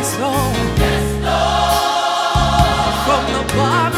Yes, Lord. Yes, Lord. From the bottom.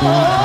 好